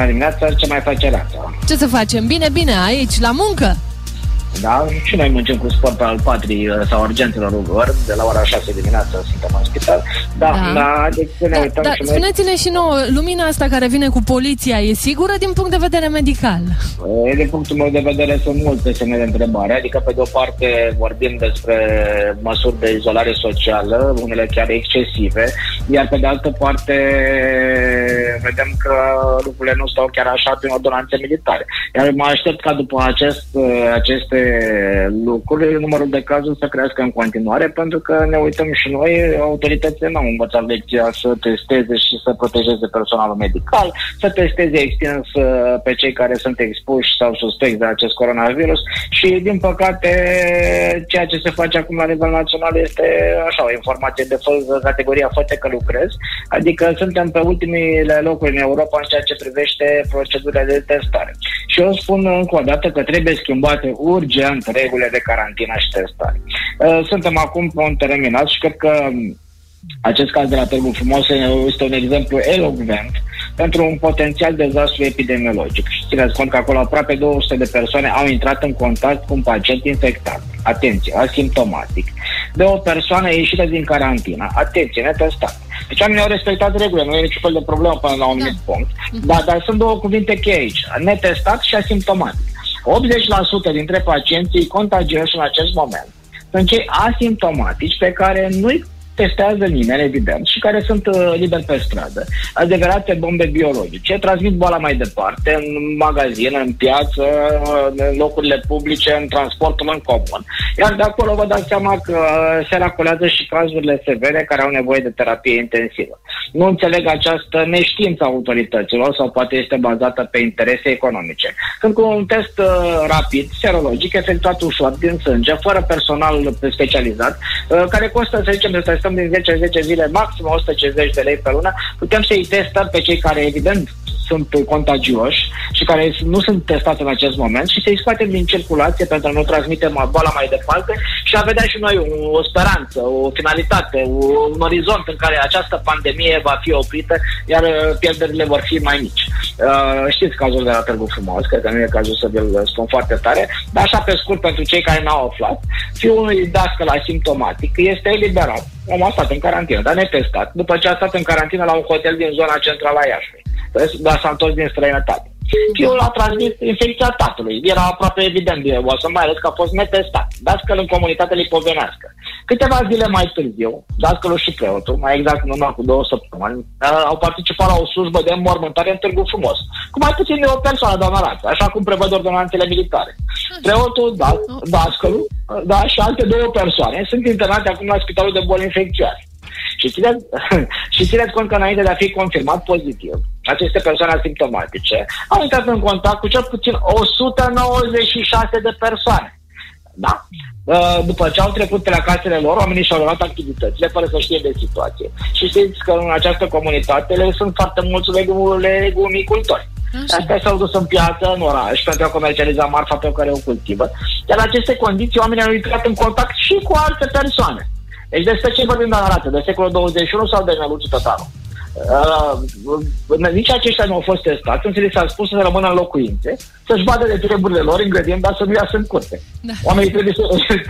bună dimineața, ce mai face Reata? Ce să facem? Bine, bine, aici, la muncă? Da? Și noi muncim cu sport al patrii uh, sau argentelor rugări, de la ora 6 dimineața suntem în spital. Da, da, da deci ne da, uităm da, și noi... Spuneți-ne și nouă, lumina asta care vine cu poliția e sigură din punct de vedere medical? E, din punctul meu de vedere sunt multe semne de întrebare, adică pe de o parte vorbim despre măsuri de izolare socială, unele chiar excesive, iar pe de altă parte vedem că lucrurile nu stau chiar așa prin ordonanțe militare. Iar mă aștept ca după acest, aceste lucruri, numărul de cazuri să crească în continuare, pentru că ne uităm și noi, autoritățile nu au învățat lecția să testeze și să protejeze personalul medical, să testeze extins uh, pe cei care sunt expuși sau suspecți de acest coronavirus și, din păcate, ceea ce se face acum la nivel național este așa, o informație de categoria făte că lucrez, adică suntem pe ultimile locuri în Europa în ceea ce privește procedurile de testare. Și eu spun încă o dată că trebuie schimbate urgent urgent regulile de carantină și testare. Uh, suntem acum pe un teren minat și cred că um, acest caz de la Târgu Frumos este un exemplu elogvent pentru un potențial dezastru epidemiologic. Și țineți cont că acolo aproape 200 de persoane au intrat în contact cu un pacient infectat. Atenție, asimptomatic. De o persoană ieșită din carantină. Atenție, netestat. Deci oamenii au respectat regulile, nu e niciun fel de problemă până la un da. punct. Dar, dar sunt două cuvinte cheie aici. Netestat și asimptomatic. 80% dintre pacienții contagioși în acest moment sunt cei asimptomatici pe care nu-i testează nimeni, evident, și care sunt uh, liberi pe stradă. Adevărate bombe biologice. Transmit boala mai departe, în magazin, în piață, în locurile publice, în transportul în comun. Iar de acolo vă dați seama că uh, se racolează și cazurile severe care au nevoie de terapie intensivă. Nu înțeleg această neștiință a autorităților sau poate este bazată pe interese economice. Când cu un test uh, rapid, serologic, efectuat ușor din sânge, fără personal specializat, uh, care costă, să zicem, să testăm din 10 10 zile, maxim 150 de lei pe lună, putem să-i testăm pe cei care, evident, sunt contagioși și care nu sunt testați în acest moment și să-i scoatem din circulație pentru a nu transmite boala mai departe și a vedea și noi o, o speranță, o finalitate, o, un orizont în care această pandemie va fi oprită, iar uh, pierderile vor fi mai mici. Uh, știți cazul de la Târgu Frumos, cred că nu e cazul să vi-l spun foarte tare, dar așa pe scurt pentru cei care n-au aflat, fiul unui dascăl asimptomatic este eliberat. Omul a stat în carantină, dar netestat, după ce a stat în carantină la un hotel din zona centrală a Iașului dar s-a întors din străinătate. Fiul a transmis infecția tatălui. Era aproape evident de o să mai ales că a fost netestat. Dascăl în comunitate lipovenească. Câteva zile mai târziu, dascălul și preotul, mai exact în urmă cu două săptămâni, uh, au participat la o slujbă de mormântare în Târgu Frumos. Cu mai puțin de o persoană, doamna Rață, așa cum prevăd ordonanțele militare. Preotul, da, dascălul, da, și alte două persoane sunt internate acum la Spitalul de Boli Infecțioase. Și țineți, și țineți cont că înainte de a fi confirmat pozitiv, aceste persoane asimptomatice au intrat în contact cu cel puțin 196 de persoane. Da? Uh, după ce au trecut pe la casele lor, oamenii și-au luat activitățile fără să știe de situație. Și știți că în această comunitate le sunt foarte mulți legumicultori. Astea s-au dus în piață, în oraș, pentru a comercializa marfa pe care o cultivă. Iar în aceste condiții, oamenii au intrat în contact și cu alte persoane. Deci despre ce vorbim la arată? De secolul 21 sau de Neluțu Tătaru? Uh, nici aceștia nu au fost testați, însă li s-a spus să rămână în locuințe, să-și vadă de treburile lor, ingredient, dar să nu iasă în curte. Da. Oamenii, trebuie să,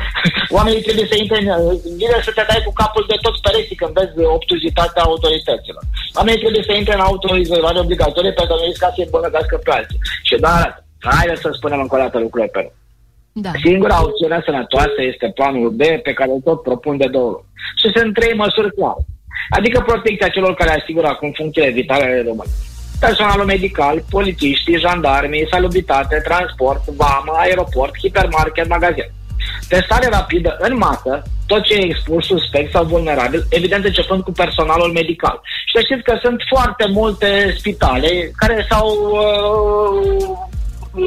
oamenii trebuie să intre în bine să te dai cu capul de toți pereții când vezi obtuzitatea autorităților. Oamenii trebuie să intre în autoizolare obligatorie pentru că nu risca să-i îmbunătățească pe alții. Și da, haideți să spunem încă o dată lucrurile pe da. Singura opțiune sănătoasă este planul B pe care îl tot propun de două luni. Și sunt trei măsuri clare. Adică protecția celor care asigură acum funcțiile vitale ale României. Personalul medical, polițiștii, jandarmii, salubritate, transport, vamă, aeroport, hipermarket, magazin. Testare rapidă în masă, tot ce e expus, suspect sau vulnerabil, evident începând cu personalul medical. Și să știți că sunt foarte multe spitale care s-au uh,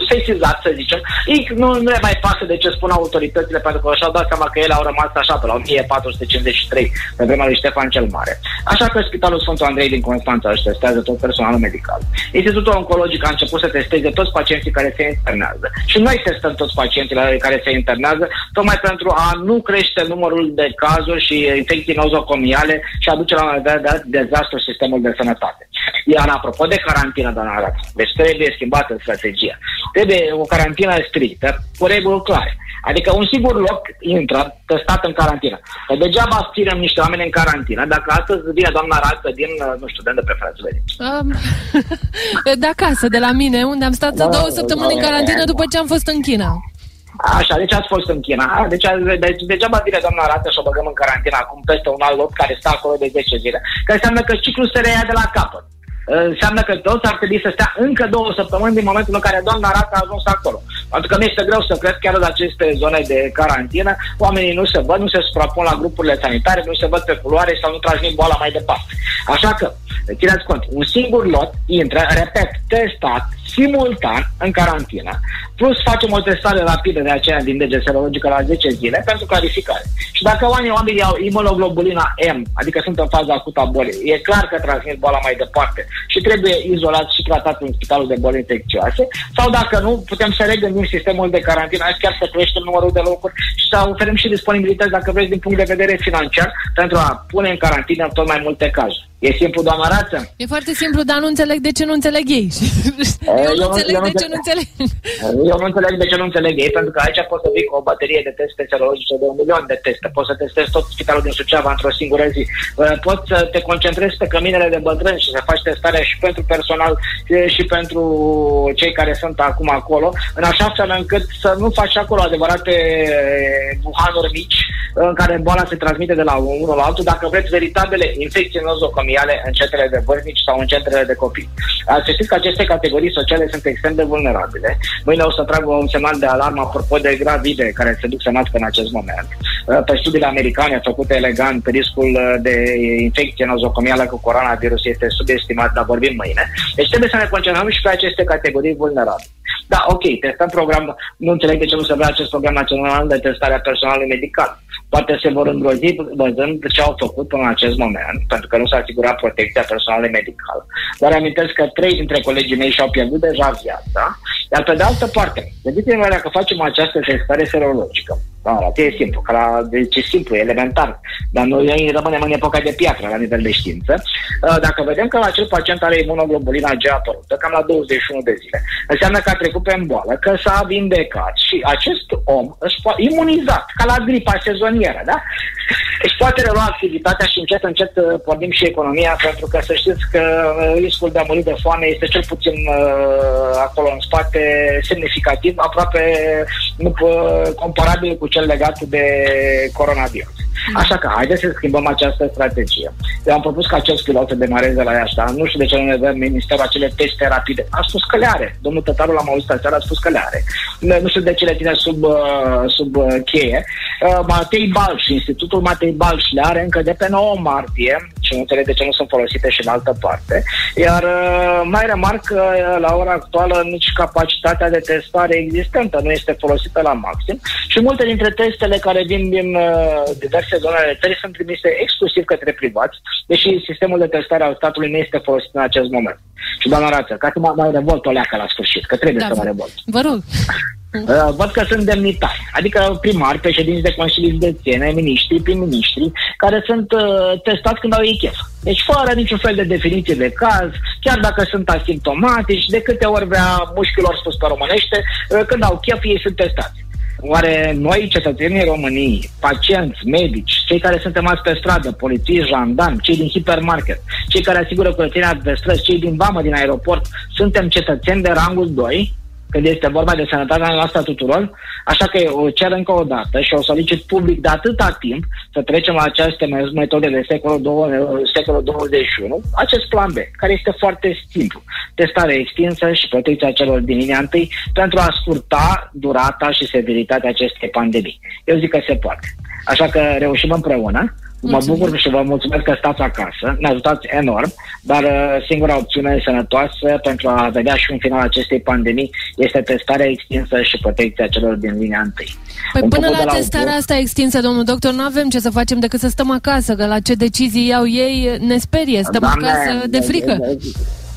sesizat, să zicem. Ei nu, nu le mai pasă de ce spun autoritățile, pentru că și-au dat seama că ele au rămas așa pe la 1453, pe vremea lui Ștefan cel Mare. Așa că Spitalul Sfântul Andrei din Constanța își testează tot personalul medical. Institutul Oncologic a început să testeze toți pacienții care se internează. Și noi testăm toți pacienții care se internează, tocmai pentru a nu crește numărul de cazuri și infecții nozocomiale și a duce la un de dezastru sistemul de sănătate. Iar apropo de carantină, doamna Arată, deci trebuie schimbată strategia. Trebuie o carantină strictă, cu reguli clare. Adică un singur loc intră testat în carantină. Că degeaba ținem niște oameni în carantină, dacă astăzi vine doamna Rață din, nu știu, de unde preferați, vede? Um, de acasă, de la mine, unde am stat da, două săptămâni da, în carantină după ce am fost în China. Așa, deci ați fost în China. Deci, deci degeaba vine doamna Rată și o băgăm în carantină acum peste un alt loc care stă acolo de 10 zile. Că înseamnă că ciclul se reia de la capăt înseamnă că toți ar trebui să stea încă două săptămâni din momentul în care doamna Rata a ajuns acolo. Pentru că mi este greu să cred chiar în aceste zone de carantină, oamenii nu se văd, nu se suprapun la grupurile sanitare, nu se văd pe culoare sau nu transmit boala mai departe. Așa că, țineți cont, un singur lot intră, repet, testat, simultan în carantină, plus facem o testare rapidă de aceea din DG serologică la 10 zile pentru clarificare. Și dacă oamenii, oamenii au imunoglobulina M, adică sunt în faza acută a bolii, e clar că transmit boala mai departe și trebuie izolat și tratat în spitalul de boli infecțioase, sau dacă nu, putem să regândim sistemul de carantină, chiar să creștem numărul de locuri și să oferim și disponibilități, dacă vreți, din punct de vedere financiar, pentru a pune în carantină tot mai multe cazuri. E simplu, doamna Rață? E foarte simplu, dar nu înțeleg de ce nu înțeleg ei. eu, nu înțeleg de ce nu înțeleg. Eu nu înțeleg de ce nu înțeleg ei, pentru că aici poți să vii cu o baterie de teste serologice de un milion de teste. Poți să testezi tot spitalul din Suceava într-o singură zi. Poți să te concentrezi pe căminele de bătrâni și să faci testarea și pentru personal și pentru cei care sunt acum acolo, în așa fel încât să nu faci acolo adevărate buhanuri mici în care boala se transmite de la unul la altul, dacă vreți veritabile infecții nozocomiale familiale în centrele de vârstnici sau în centrele de copii. Să știți că aceste categorii sociale sunt extrem de vulnerabile. Mâine o să trag un semnal de alarmă apropo de gravide care se duc să nască în acest moment. Pe studiile americane făcute elegant, riscul de infecție nozocomială cu coronavirus este subestimat, dar vorbim mâine. Deci trebuie să ne concentrăm și pe aceste categorii vulnerabile. Da, ok, testăm program, nu înțeleg de ce nu se vrea acest program național de testare a personalului medical. Poate se vor îngrozi văzând ce au făcut până în acest moment, pentru că nu s-a asigurat protecția personalului medical. Dar amintesc că trei dintre colegii mei și-au pierdut deja viața, iar pe de altă parte, gândiți-vă dacă facem această testare serologică, da, e simplu, că la, deci e simplu, e elementar, dar noi rămânem în epoca de piatră la nivel de știință. Uh, dacă vedem că acel pacient are imunoglobulina G apărută, cam la 21 de zile, înseamnă că a trecut pe boală, că s-a vindecat și acest om își poate, imunizat, ca la gripa sezonieră, da? Își poate relua activitatea și încet, încet uh, pornim și economia, pentru că să știți că uh, riscul de a muri de foame este cel puțin uh, acolo în spate semnificativ, aproape uh, comparabil cu cel legat de coronavirus. Mm. Așa că haideți să schimbăm această strategie. Eu am propus ca acest pilot să demareze la ea asta. Nu știu de ce nu ne dă ministerul acele teste rapide. A spus că le are. Domnul Tătaru l-am auzit aseară, a spus că le are. Nu știu de ce le ține sub, uh, sub uh, cheie. Uh, Matei Balș, Institutul Matei Balș le are încă de pe 9 martie și nu înțeleg de ce nu sunt folosite și în altă parte. Iar mai remarc că la ora actuală nici capacitatea de testare existentă nu este folosită la maxim și multe dintre testele care vin din diverse zone ale țării sunt trimise exclusiv către privați, deși sistemul de testare al statului nu este folosit în acest moment. Și doamna Rață, ca să mă mai revolt o leacă la sfârșit, că trebuie da, să mă revolt. Vă rog. Uh, văd că sunt demnitari, adică primari, președinți de consilii județene, miniștri, prim-ministri, care sunt uh, testați când au ei chef. Deci fără niciun fel de definiție de caz, chiar dacă sunt asimptomatici, de câte ori vrea mușchilor spus pe românește, uh, când au chef, ei sunt testați. Oare noi, cetățenii României, pacienți, medici, cei care suntem azi pe stradă, polițiști, jandarmi, cei din hipermarket, cei care asigură curățenia de străzi, cei din vamă, din aeroport, suntem cetățeni de rangul 2? Când este vorba de sănătatea noastră tuturor, așa că o cer încă o dată și o solicit public de atâta timp să trecem la aceste metode de secolul, 2, secolul 21, acest plan B, care este foarte simplu. Testare extinsă și protecția celor din linia întâi pentru a scurta durata și severitatea acestei pandemii. Eu zic că se poate. Așa că reușim împreună Mă bucur și vă mulțumesc că stați acasă, ne ajutați enorm, dar uh, singura opțiune sănătoasă pentru a vedea și un final acestei pandemii este testarea extinsă și protecția celor din linia întâi. Păi un până la, la testarea asta extinsă, domnul doctor, nu avem ce să facem decât să stăm acasă, că la ce decizii iau ei ne sperie, stăm Doamne, acasă de frică.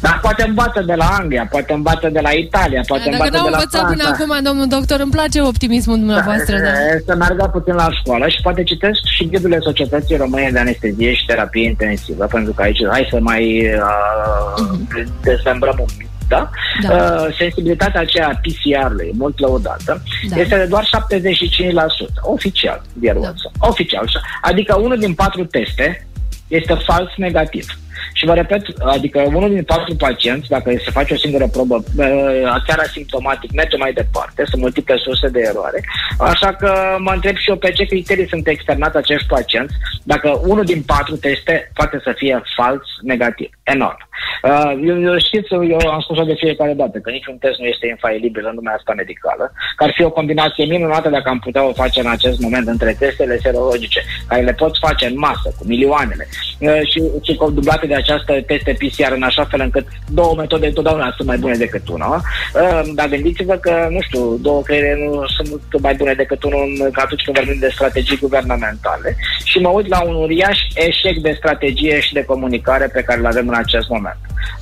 Dar poate învață de la Anglia, poate învață de la Italia, poate Dacă învață n-au de la învățat Franța. până acum, domnul doctor, îmi place optimismul dumneavoastră, da. E, Să meargă puțin la școală și poate citesc și ghidurile Societății Române de Anestezie și Terapie Intensivă, pentru că aici hai să mai uh, dezmembrăm un pic. Da? Mhm. Da. Uh, sensibilitatea aceea PCR-ului, mult lăudată, Da. este de doar 75%, oficial, dear Da. Watson, oficial. Adică unul din patru teste este fals negativ. Și vă repet, adică unul din patru pacienți, dacă se face o singură probă, uh, chiar asimptomatic, merge mai departe, sunt multiple surse de eroare. Așa că mă întreb și eu pe ce criterii sunt externați acești pacienți, dacă unul din patru teste poate să fie fals negativ. Enorm. Uh, Eu, eu știți, eu am spus-o de fiecare dată, că niciun test nu este infailibil în lumea asta medicală, că ar fi o combinație minunată dacă am putea o face în acest moment între testele serologice, care le poți face în masă, cu milioanele, uh, și, și dublate de această teste PCR în așa fel încât două metode întotdeauna sunt mai bune decât una. Uh, Dar gândiți-vă că, nu știu, două creiere nu sunt mai bune decât unul în- atunci când vorbim de strategii guvernamentale și mă uit la un uriaș eșec de strategie și de comunicare pe care îl avem în acest moment.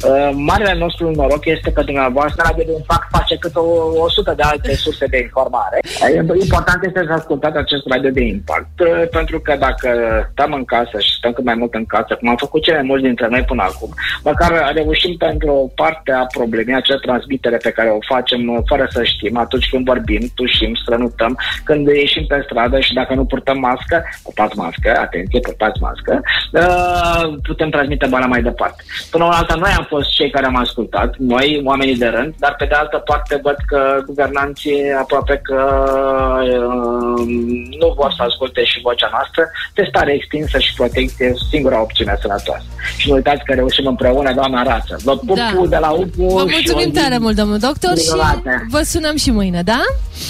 Uh, Marele nostru noroc este că dumneavoastră Radio de Impact face cât o, 100 de alte surse de informare. Uh, Important este să ascultați acest Radio de Impact, uh, pentru că dacă stăm în casă și stăm cât mai mult în casă, cum am făcut cele mulți dintre noi până acum, măcar reușim pentru o parte a problemei, acea transmitere pe care o facem uh, fără să știm, atunci când vorbim, tușim, strănutăm, când ieșim pe stradă și dacă nu purtăm mască, purtați mască, atenție, purtați mască, uh, putem transmite boala mai departe. Până la alta, noi am fost cei care am ascultat, noi, oamenii de rând, dar pe de altă parte văd că guvernanții aproape că uh, nu vor să asculte și vocea noastră, testare extinsă și protecție, singura opțiune sănătoasă. Și nu uitați că reușim împreună, doamna Rață. Vă pup Da. de la UPU Vă și mulțumim o zi tare mult, domnul doctor, și minunată. vă sunăm și mâine, da?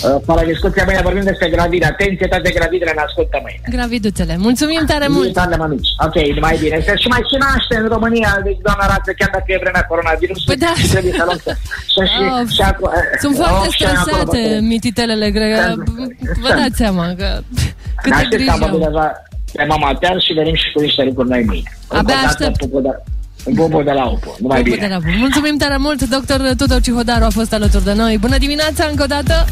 Uh, Fără discuție, mâine vorbim despre gravide. Atenție, toate gravidele ne ascultă mâine. Graviduțele. Mulțumim tare mult! Militare mămici. Ok, mai bine. Se și mai și naște în România, deci doamna Rață, chiar dacă e vremea coronavirus, Păi da. trebuie să luăm să- și, și, Of. și acolo, Sunt foarte of, și acolo, stresate bă, mititelele, cred că vă Sunt. dați seama că câte N-aștept griji am vorbit au. deja pe mama tear și venim și cu niște lucruri noi mâine. Abia Încă o dată, aștept. pupul de- Pupul de la UPU. Numai Pupul bine. de la bun. Mulțumim tare mult, doctor Tudor Cihodaru a fost alături de noi. Bună dimineața încă o dată!